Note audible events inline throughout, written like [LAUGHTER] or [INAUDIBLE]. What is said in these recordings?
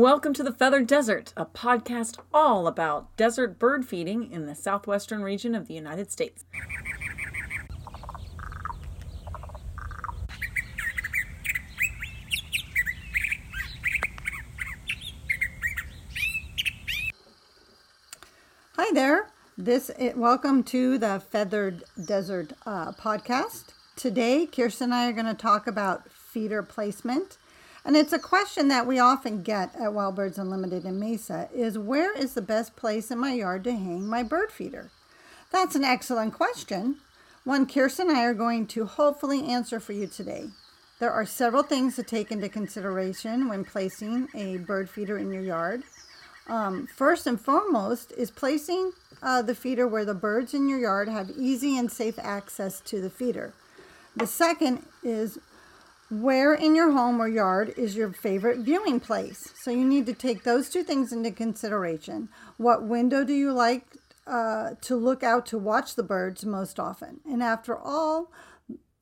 Welcome to the Feathered Desert, a podcast all about desert bird feeding in the southwestern region of the United States. Hi there. This it, welcome to the Feathered Desert uh, podcast. Today, Kiersten and I are going to talk about feeder placement, and it's a question that we often get at Wild Birds Unlimited in Mesa: is where is the best place in my yard to hang my bird feeder? That's an excellent question. One Kiersten and I are going to hopefully answer for you today. There are several things to take into consideration when placing a bird feeder in your yard. Um, first and foremost is placing uh, the feeder where the birds in your yard have easy and safe access to the feeder. The second is where in your home or yard is your favorite viewing place. So you need to take those two things into consideration. What window do you like uh, to look out to watch the birds most often? And after all,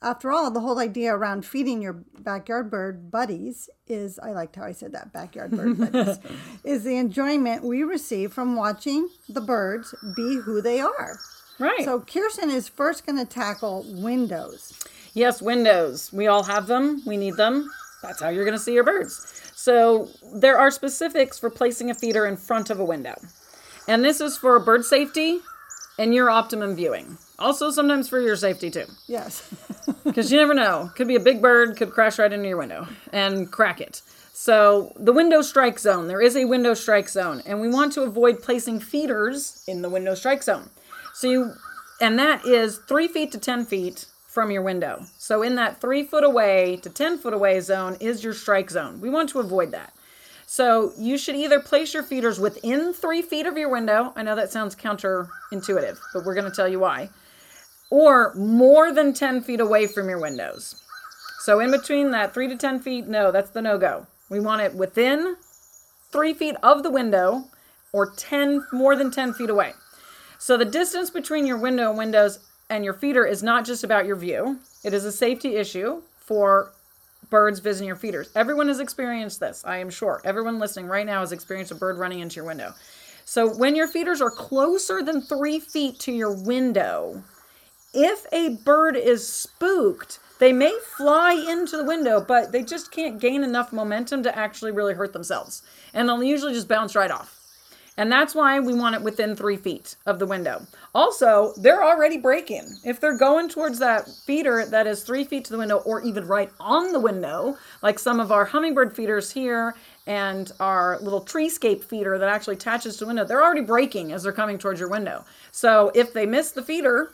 after all, the whole idea around feeding your backyard bird buddies is I liked how I said that backyard bird [LAUGHS] buddies is the enjoyment we receive from watching the birds be who they are. Right. So Kiersten is first going to tackle windows. Yes, windows. We all have them. We need them. That's how you're going to see your birds. So there are specifics for placing a feeder in front of a window. And this is for bird safety and your optimum viewing. Also, sometimes for your safety too. Yes. [LAUGHS] Because you never know. Could be a big bird, could crash right into your window and crack it. So, the window strike zone, there is a window strike zone, and we want to avoid placing feeders in the window strike zone. So, you, and that is three feet to 10 feet from your window. So, in that three foot away to 10 foot away zone is your strike zone. We want to avoid that. So, you should either place your feeders within three feet of your window. I know that sounds counterintuitive, but we're going to tell you why or more than 10 feet away from your windows. So in between that 3 to 10 feet, no, that's the no go. We want it within 3 feet of the window or 10 more than 10 feet away. So the distance between your window and windows and your feeder is not just about your view. It is a safety issue for birds visiting your feeders. Everyone has experienced this, I am sure. Everyone listening right now has experienced a bird running into your window. So when your feeders are closer than 3 feet to your window, if a bird is spooked, they may fly into the window, but they just can't gain enough momentum to actually really hurt themselves. And they'll usually just bounce right off. And that's why we want it within three feet of the window. Also, they're already braking. If they're going towards that feeder that is three feet to the window or even right on the window, like some of our hummingbird feeders here and our little treescape feeder that actually attaches to the window, they're already braking as they're coming towards your window. So if they miss the feeder,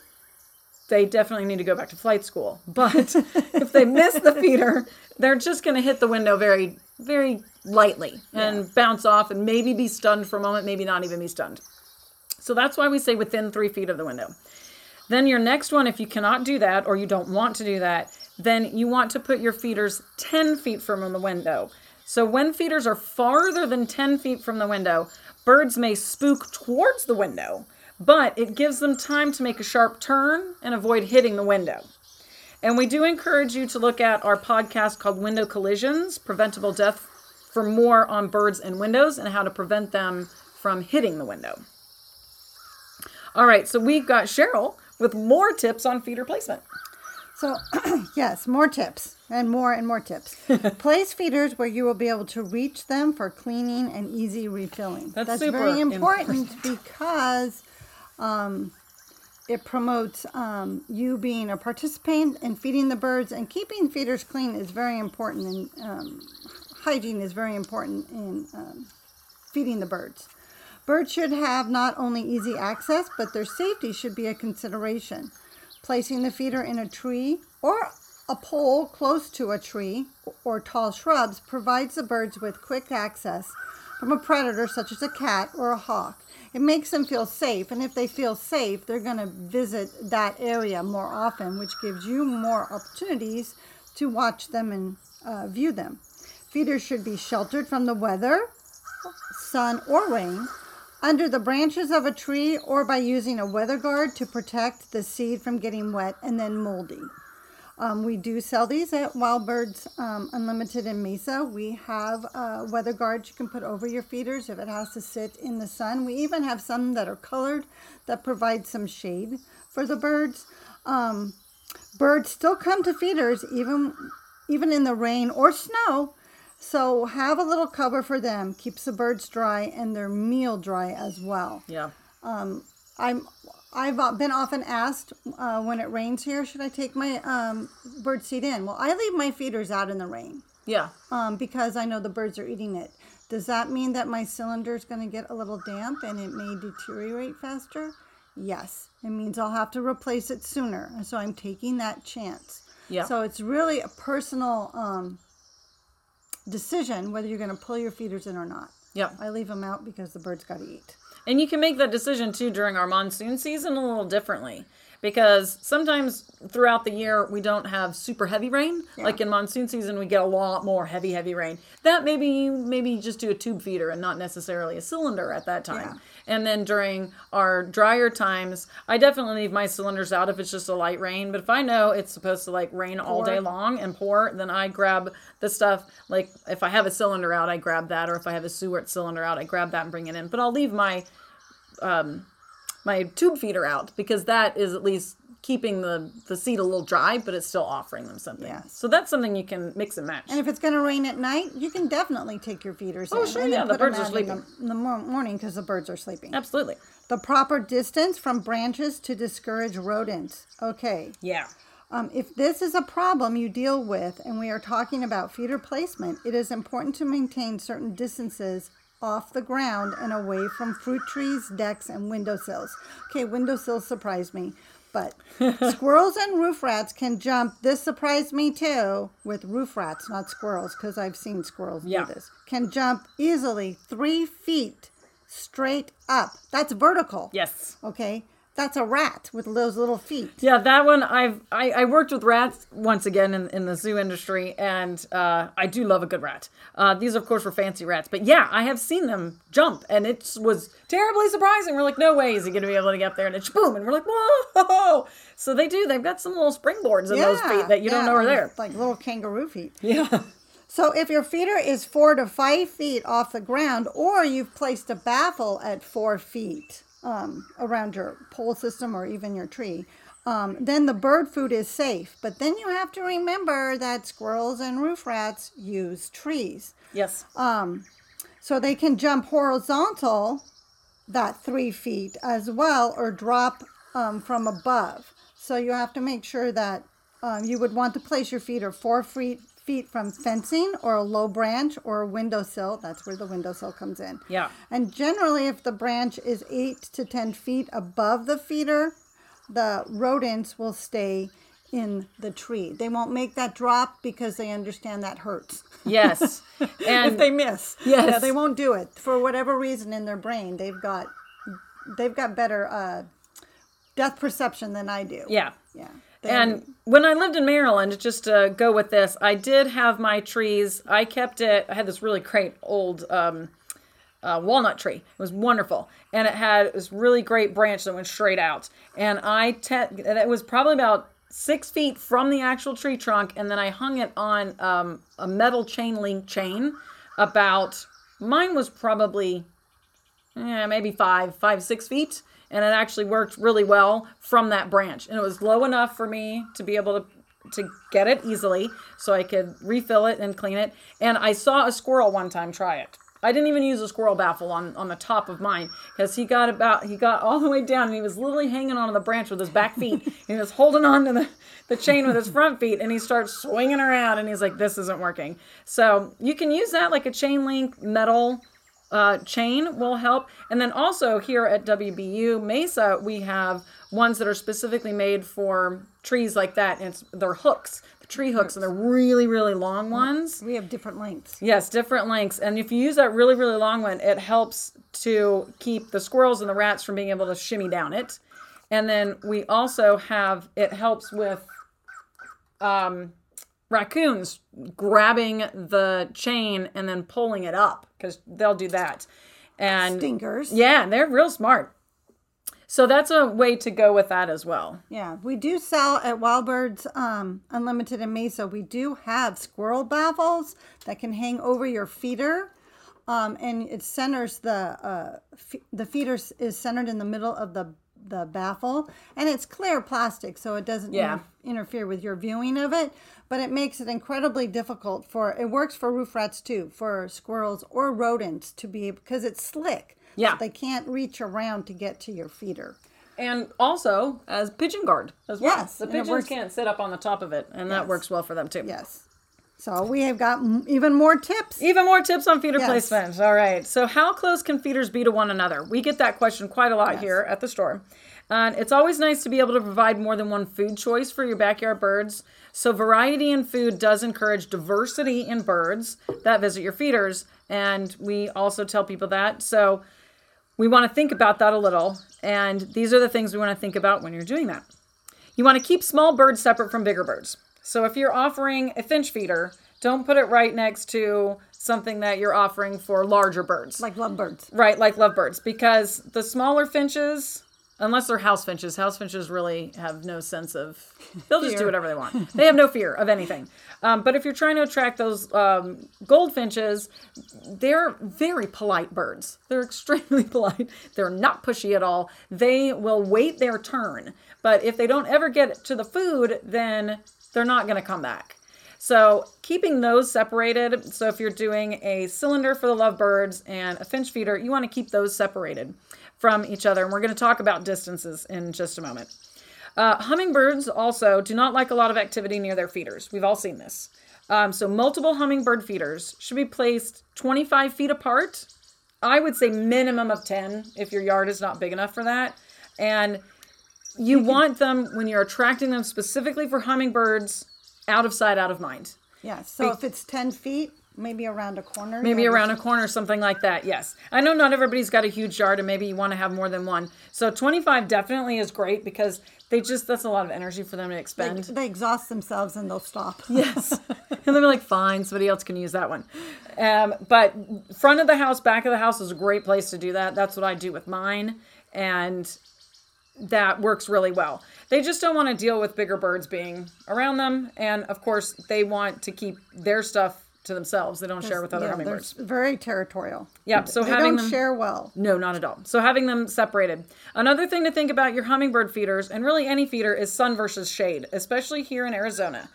they definitely need to go back to flight school. But [LAUGHS] if they miss the feeder, they're just going to hit the window very, very lightly and yeah. bounce off and maybe be stunned for a moment, maybe not even be stunned. So that's why we say within three feet of the window. Then your next one, if you cannot do that or you don't want to do that, then you want to put your feeders 10 feet from the window. So when feeders are farther than 10 feet from the window, birds may spook towards the window but it gives them time to make a sharp turn and avoid hitting the window. And we do encourage you to look at our podcast called Window Collisions Preventable Death for more on birds and windows and how to prevent them from hitting the window. All right, so we've got Cheryl with more tips on feeder placement. So, [CLEARS THROAT] yes, more tips and more and more tips. [LAUGHS] Place feeders where you will be able to reach them for cleaning and easy refilling. That's, That's super very important, important. because um, it promotes um, you being a participant in feeding the birds and keeping feeders clean is very important and um, hygiene is very important in um, feeding the birds. Birds should have not only easy access, but their safety should be a consideration. Placing the feeder in a tree or a pole close to a tree or tall shrubs provides the birds with quick access from a predator such as a cat or a hawk it makes them feel safe. And if they feel safe, they're going to visit that area more often, which gives you more opportunities to watch them and uh, view them. Feeders should be sheltered from the weather, sun, or rain, under the branches of a tree, or by using a weather guard to protect the seed from getting wet and then moldy. Um, we do sell these at Wild Birds um, Unlimited in Mesa. We have uh, weather guards you can put over your feeders if it has to sit in the sun. We even have some that are colored that provide some shade for the birds. Um, birds still come to feeders even even in the rain or snow. So have a little cover for them. Keeps the birds dry and their meal dry as well. Yeah. I'm I've uh, been often asked uh, when it rains here, should I take my um, bird seed in? Well, I leave my feeders out in the rain Yeah. um, because I know the birds are eating it. Does that mean that my cylinder is going to get a little damp and it may deteriorate faster? Yes. It means I'll have to replace it sooner. So I'm taking that chance. Yeah. So it's really a personal um, decision whether you're going to pull your feeders in or not. Yeah. I leave them out because the birds got to eat. And you can make that decision too during our monsoon season a little differently because sometimes throughout the year we don't have super heavy rain. Like in monsoon season, we get a lot more heavy, heavy rain. That maybe you maybe you just do a tube feeder and not necessarily a cylinder at that time. And then during our drier times, I definitely leave my cylinders out if it's just a light rain. But if I know it's supposed to like rain all day long and pour, then I grab the stuff. Like if I have a cylinder out, I grab that, or if I have a suet cylinder out, I grab that and bring it in. But I'll leave my um, my tube feeder out because that is at least keeping the the seed a little dry, but it's still offering them something. Yes. So that's something you can mix and match. And if it's going to rain at night, you can definitely take your feeders Oh, in. sure, yeah, the birds are sleeping. the, in the morning because the birds are sleeping. Absolutely. The proper distance from branches to discourage rodents. Okay. Yeah. Um, if this is a problem you deal with, and we are talking about feeder placement, it is important to maintain certain distances off the ground and away from fruit trees, decks, and windowsills. Okay, windowsills surprise me, but squirrels and roof rats can jump. This surprised me too with roof rats, not squirrels, because I've seen squirrels Yeah. do this. Can jump easily three feet straight up. That's vertical. Yes. Okay, that's a rat with those little feet. Yeah, that one I've I, I worked with rats once again in, in the zoo industry, and uh, I do love a good rat. Uh, these, of course, were fancy rats, but yeah, I have seen them jump, and it was terribly surprising. We're like, no way is he going to be able to get up there, and it's boom, and we're like, whoa! So they do. They've got some little springboards in those feet that you don't know are there. Like little kangaroo feet. Yeah. So if your feeder is four to five feet off the ground, or you've placed a baffle at four feet um, around your pole system or even your tree, um, then the bird food is safe. But then you have to remember that squirrels and roof rats use trees. Yes. Um, So they can jump horizontal that three feet as well or drop um, from above. So you have to make sure that um, you would want to place your feet feeder four feet feet from fencing or a low branch or a windowsill. That's where the windowsill comes in. Yeah. And generally, if the branch is eight to 10 feet above the feeder, the rodents will stay in the tree. They won't make that drop because they understand that hurts. Yes. [LAUGHS] And if they miss, Yes. yeah, they won't do it for whatever reason in their brain. They've got they've got better uh, death perception than I do. yeah. yeah. And when I lived in Maryland, just to go with this, I did have my trees. I kept it. I had this really great old um, uh, walnut tree. It was wonderful, and it had this really great branch that went straight out. And I te- and it was probably about six feet from the actual tree trunk, and then I hung it on um, a metal chain link chain. About mine was probably yeah, maybe five, five, six feet. And it actually worked really well from that branch. And it was low enough for me to be able to to get it easily so I could refill it and clean it. And I saw a squirrel one time try it. I didn't even use a squirrel baffle on, on the top of mine because he got about he got all the way down and he was literally hanging on to the branch with his back feet. And [LAUGHS] he was holding on to the, the chain with his front feet and he starts swinging around and he's like, this isn't working. So you can use that like a chain link metal uh, chain will help. And then also here at WBU Mesa, we have ones that are specifically made for trees like that. And it's they're hooks, the tree hooks, and they're really, really long ones. we have different lengths. Yes, different lengths. And if you use that really, really long one, it helps to keep the squirrels and the rats from being able to shimmy down it. And then we also have it helps with um, raccoons grabbing the chain and then pulling it up because they'll do that. And Stinkers. yeah, they're real smart. So that's a way to go with that as well. Yeah, we do sell at Wild Birds um, Unlimited in Mesa. We do have squirrel baffles that can hang over your feeder, um, and it centers the uh, f- the feeder is centered in the middle of the the baffle, and it's clear plastic, so it doesn't Yeah. inter- interfere with your viewing of it. But it makes it incredibly difficult for it works for roof rats too, for squirrels or rodents to be because it's slick. so Yeah. they can't reach around to get to your feeder. And also as pigeon guard as well. Yes, The pigeons works- can't sit up on the top of it, and that works well for them too. Yes. So we have got m- even more tips. Even more tips on feeder Yes. placement. All right. So, how close can feeders be to one another? We get that question quite a lot Yes. here at the store. And it's always nice to be able to provide more than one food choice for your backyard birds. So, variety in food does encourage diversity in birds that visit your feeders. And we also tell people that. So, we want to think about that a little. And these are the things we want to think about when you're doing that. You want to keep small birds separate from bigger birds. So if you're offering a finch feeder, don't put it right next to something that you're offering for larger birds. Like lovebirds. right, like lovebirds, because the smaller finches, unless they're house finches, house finches really have no sense of, they'll just do whatever they want. They have no fear of anything. Um, but if you're trying to attract those um, goldfinches, they're very polite birds. They're [LAUGHS] extremely polite. They're not pushy at all. They will wait their turn. But if they don't ever get to the food, then they're not going to come back. So keeping those separated. So if you're doing a cylinder for the lovebirds and a finch feeder, you want to keep those separated from each other. And we're going to talk about distances in just a moment. Uh, hummingbirds also do not like a lot of activity near their feeders. We've all seen this. Um, so multiple hummingbird feeders should be placed 25 feet apart. I would say minimum of 10 if your yard is not big enough for that. And you want them when you're attracting them specifically for hummingbirds out of sight, out of mind. Yeah. So if it's 10 feet, maybe around a corner. Maybe around a corner, something like that. Yes. I know not everybody's got a huge yard and maybe you want to have more than one. So 25 definitely is great because they just, that's a lot of energy for them to They, expend. they exhaust themselves and they'll stop. [LAUGHS] Yes. [LAUGHS] and they'll be like, fine, somebody else can use that one. Um, but front of the house, back of the house is a great place to do that. That's what I do with mine. And that works really well. They just don't want to deal with bigger birds being around them. And of course, they want to keep their stuff to themselves. They don't share with other Yeah, hummingbirds. they're very territorial. Yep. So They having don't them share well. no, not at all. So having them separated. Another thing to think about your hummingbird feeders, and really any feeder, is sun versus shade, especially here in Arizona.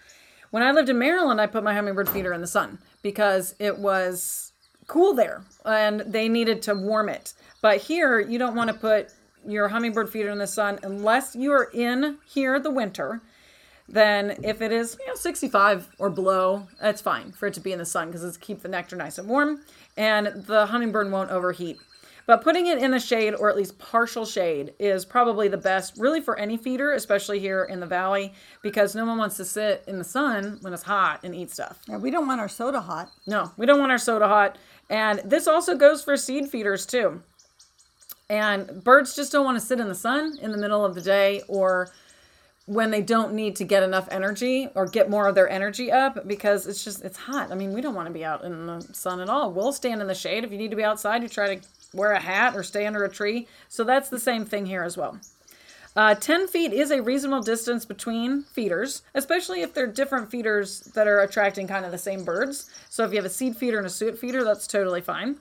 When I lived in Maryland, I put my hummingbird feeder in the sun because it was cool there and they needed to warm it. But here, you don't want to put your hummingbird feeder in the sun unless you are in here the winter. Then, if it is you know 65 or below, that's fine for it to be in the sun because it's keep the nectar nice and warm, and the hummingbird won't overheat. But putting it in the shade or at least partial shade is probably the best, really, for any feeder, especially here in the valley, because no one wants to sit in the sun when it's hot and eat stuff. Yeah, we don't want our soda hot. No, we don't want our soda hot. And this also goes for seed feeders too. And birds just don't want to sit in the sun in the middle of the day or when they don't need to get enough energy or get more of their energy up because it's just it's hot. I mean, we don't want to be out in the sun at all. We'll stand in the shade. If you need to be outside, you try to wear a hat or stay under a tree. So that's the same thing here as well. Uh, 10 feet is a reasonable distance between feeders, especially if they're different feeders that are attracting kind of the same birds. So if you have a seed feeder and a suet feeder, that's totally fine.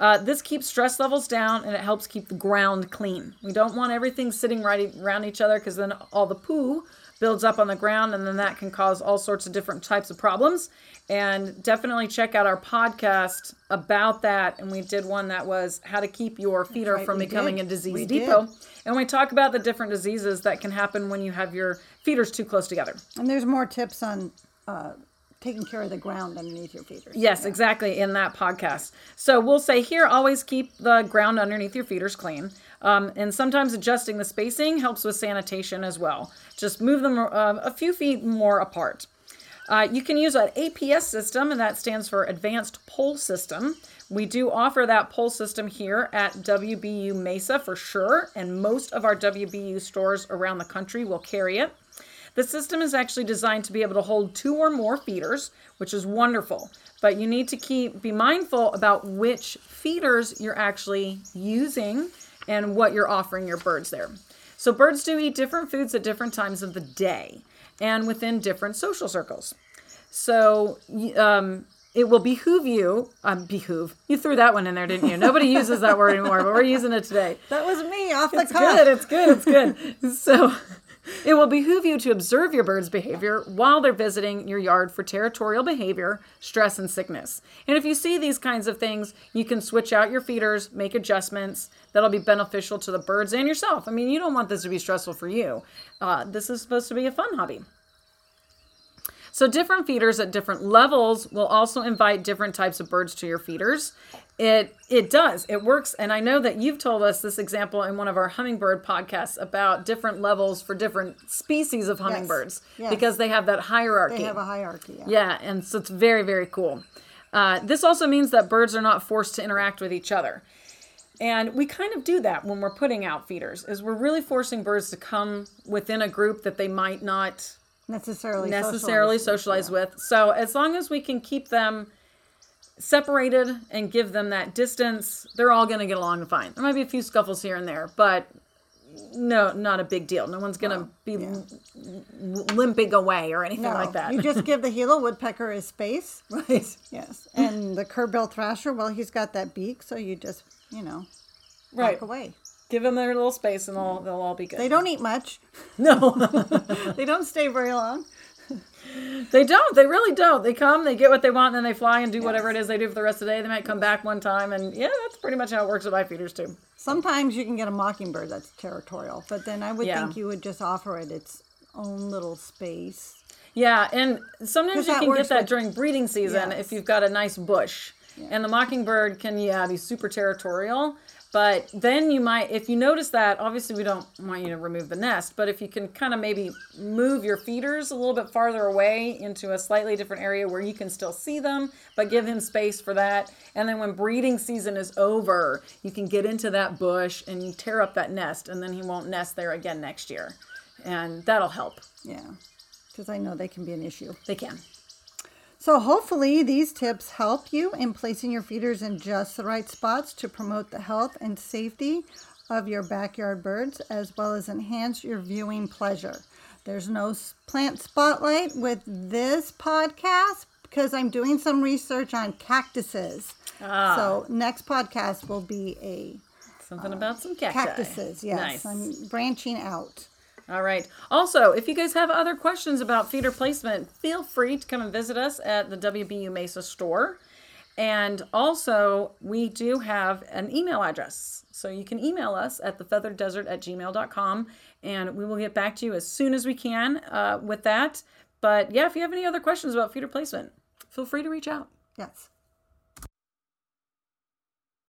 Uh, this keeps stress levels down and it helps keep the ground clean. We don't want everything sitting right around each other because then all the poo builds up on the ground and then that can cause all sorts of different types of problems. And definitely check out our podcast about that. And we did one that was how to keep your feeder right, from becoming did. a disease We depot. did. And we talk about the different diseases that can happen when you have your feeders too close together. And there's more tips on uh, taking care of the ground underneath your feeders. Yes, exactly, in that podcast. So we'll say here, always keep the ground underneath your feeders clean. Um, and sometimes adjusting the spacing helps with sanitation as well. Just move them uh, a few feet more apart. Uh, you can use an APS system, and that stands for Advanced Pole System. We do offer that pole system here at WBU Mesa for sure, and most of our WBU stores around the country will carry it. The system is actually designed to be able to hold two or more feeders, which is wonderful. But you need to keep be mindful about which feeders you're actually using and what you're offering your birds there. So birds do eat different foods at different times of the day and within different social circles. So um, it will behoove you, um, behoove. You threw that one in there, didn't you? Nobody [LAUGHS] uses that word anymore, but we're using it today. That was me off the It's cuff. good. It's good. It's good. [LAUGHS] so it will behoove you to observe your bird's behavior while they're visiting your yard for territorial behavior, stress, and sickness. And if you see these kinds of things, you can switch out your feeders, make adjustments that'll be beneficial to the birds and yourself. I mean, you don't want this to be stressful for you. Uh, this is supposed to be a fun hobby. So, different feeders at different levels will also invite different types of birds to your feeders. It it does. It works. And I know that you've told us this example in one of our hummingbird podcasts about different levels for different species of hummingbirds Yes. because they have that hierarchy. They have a hierarchy. Yeah. Yeah, and so it's very, very cool. Uh, this also means that birds are not forced to interact with each other. And we kind of do that when we're putting out feeders, is we're really forcing birds to come within a group that they might not Necessarily. necessarily socialize socialize with. So as long as we can keep them separated and give them that distance, they're all going to get along fine. There might be a few scuffles here and there, but no, not a big deal. No one's going to be yeah. l- limping away or anything No, like that. you just give the [LAUGHS] Gila woodpecker his space. right. [LAUGHS] Yes. And the curve-billed thrasher, well, he's got that beak, so you just, you know, Right. walk away. Give them their little space and they'll, they'll all be good. They don't eat much. no, [LAUGHS] They don't stay very long. They don't. They really don't. They come, they get what they want, and then they fly and do whatever it is they do for the rest of the day. They might come back one time, and yeah, that's pretty much how it works with my feeders too. Sometimes you can get a mockingbird that's territorial, but then I would Yeah. think you would just offer it its own little space. Yeah, and sometimes you can get that with- during breeding season Yes. if you've got a nice bush. And the mockingbird can, yeah, be super territorial. But then you might, if you notice that, obviously we don't want you to remove the nest, but if you can kind of maybe move your feeders a little bit farther away into a slightly different area where you can still see them, but give him space for that. And then when breeding season is over, you can get into that bush and tear up that nest, and then he won't nest there again next year. And that'll help. Yeah. Because I know they can be an issue. They can. So hopefully these tips help you in placing your feeders in just the right spots to promote the health and safety of your backyard birds as well as enhance your viewing pleasure. There's no plant spotlight with this podcast because I'm doing some research on cactuses. Ah. So next podcast will be a Something about some cacti. cactuses. Yes, Nice. I'm branching out. All right. Also, if you guys have other questions about feeder placement, feel free to come and visit us at the WBU Mesa store. And also, we do have an email address. So you can email us at thefeathereddesert at gmail.com and we will get back to you as soon as we can uh, with that. But yeah, if you have any other questions about feeder placement, feel free to reach out. Yes.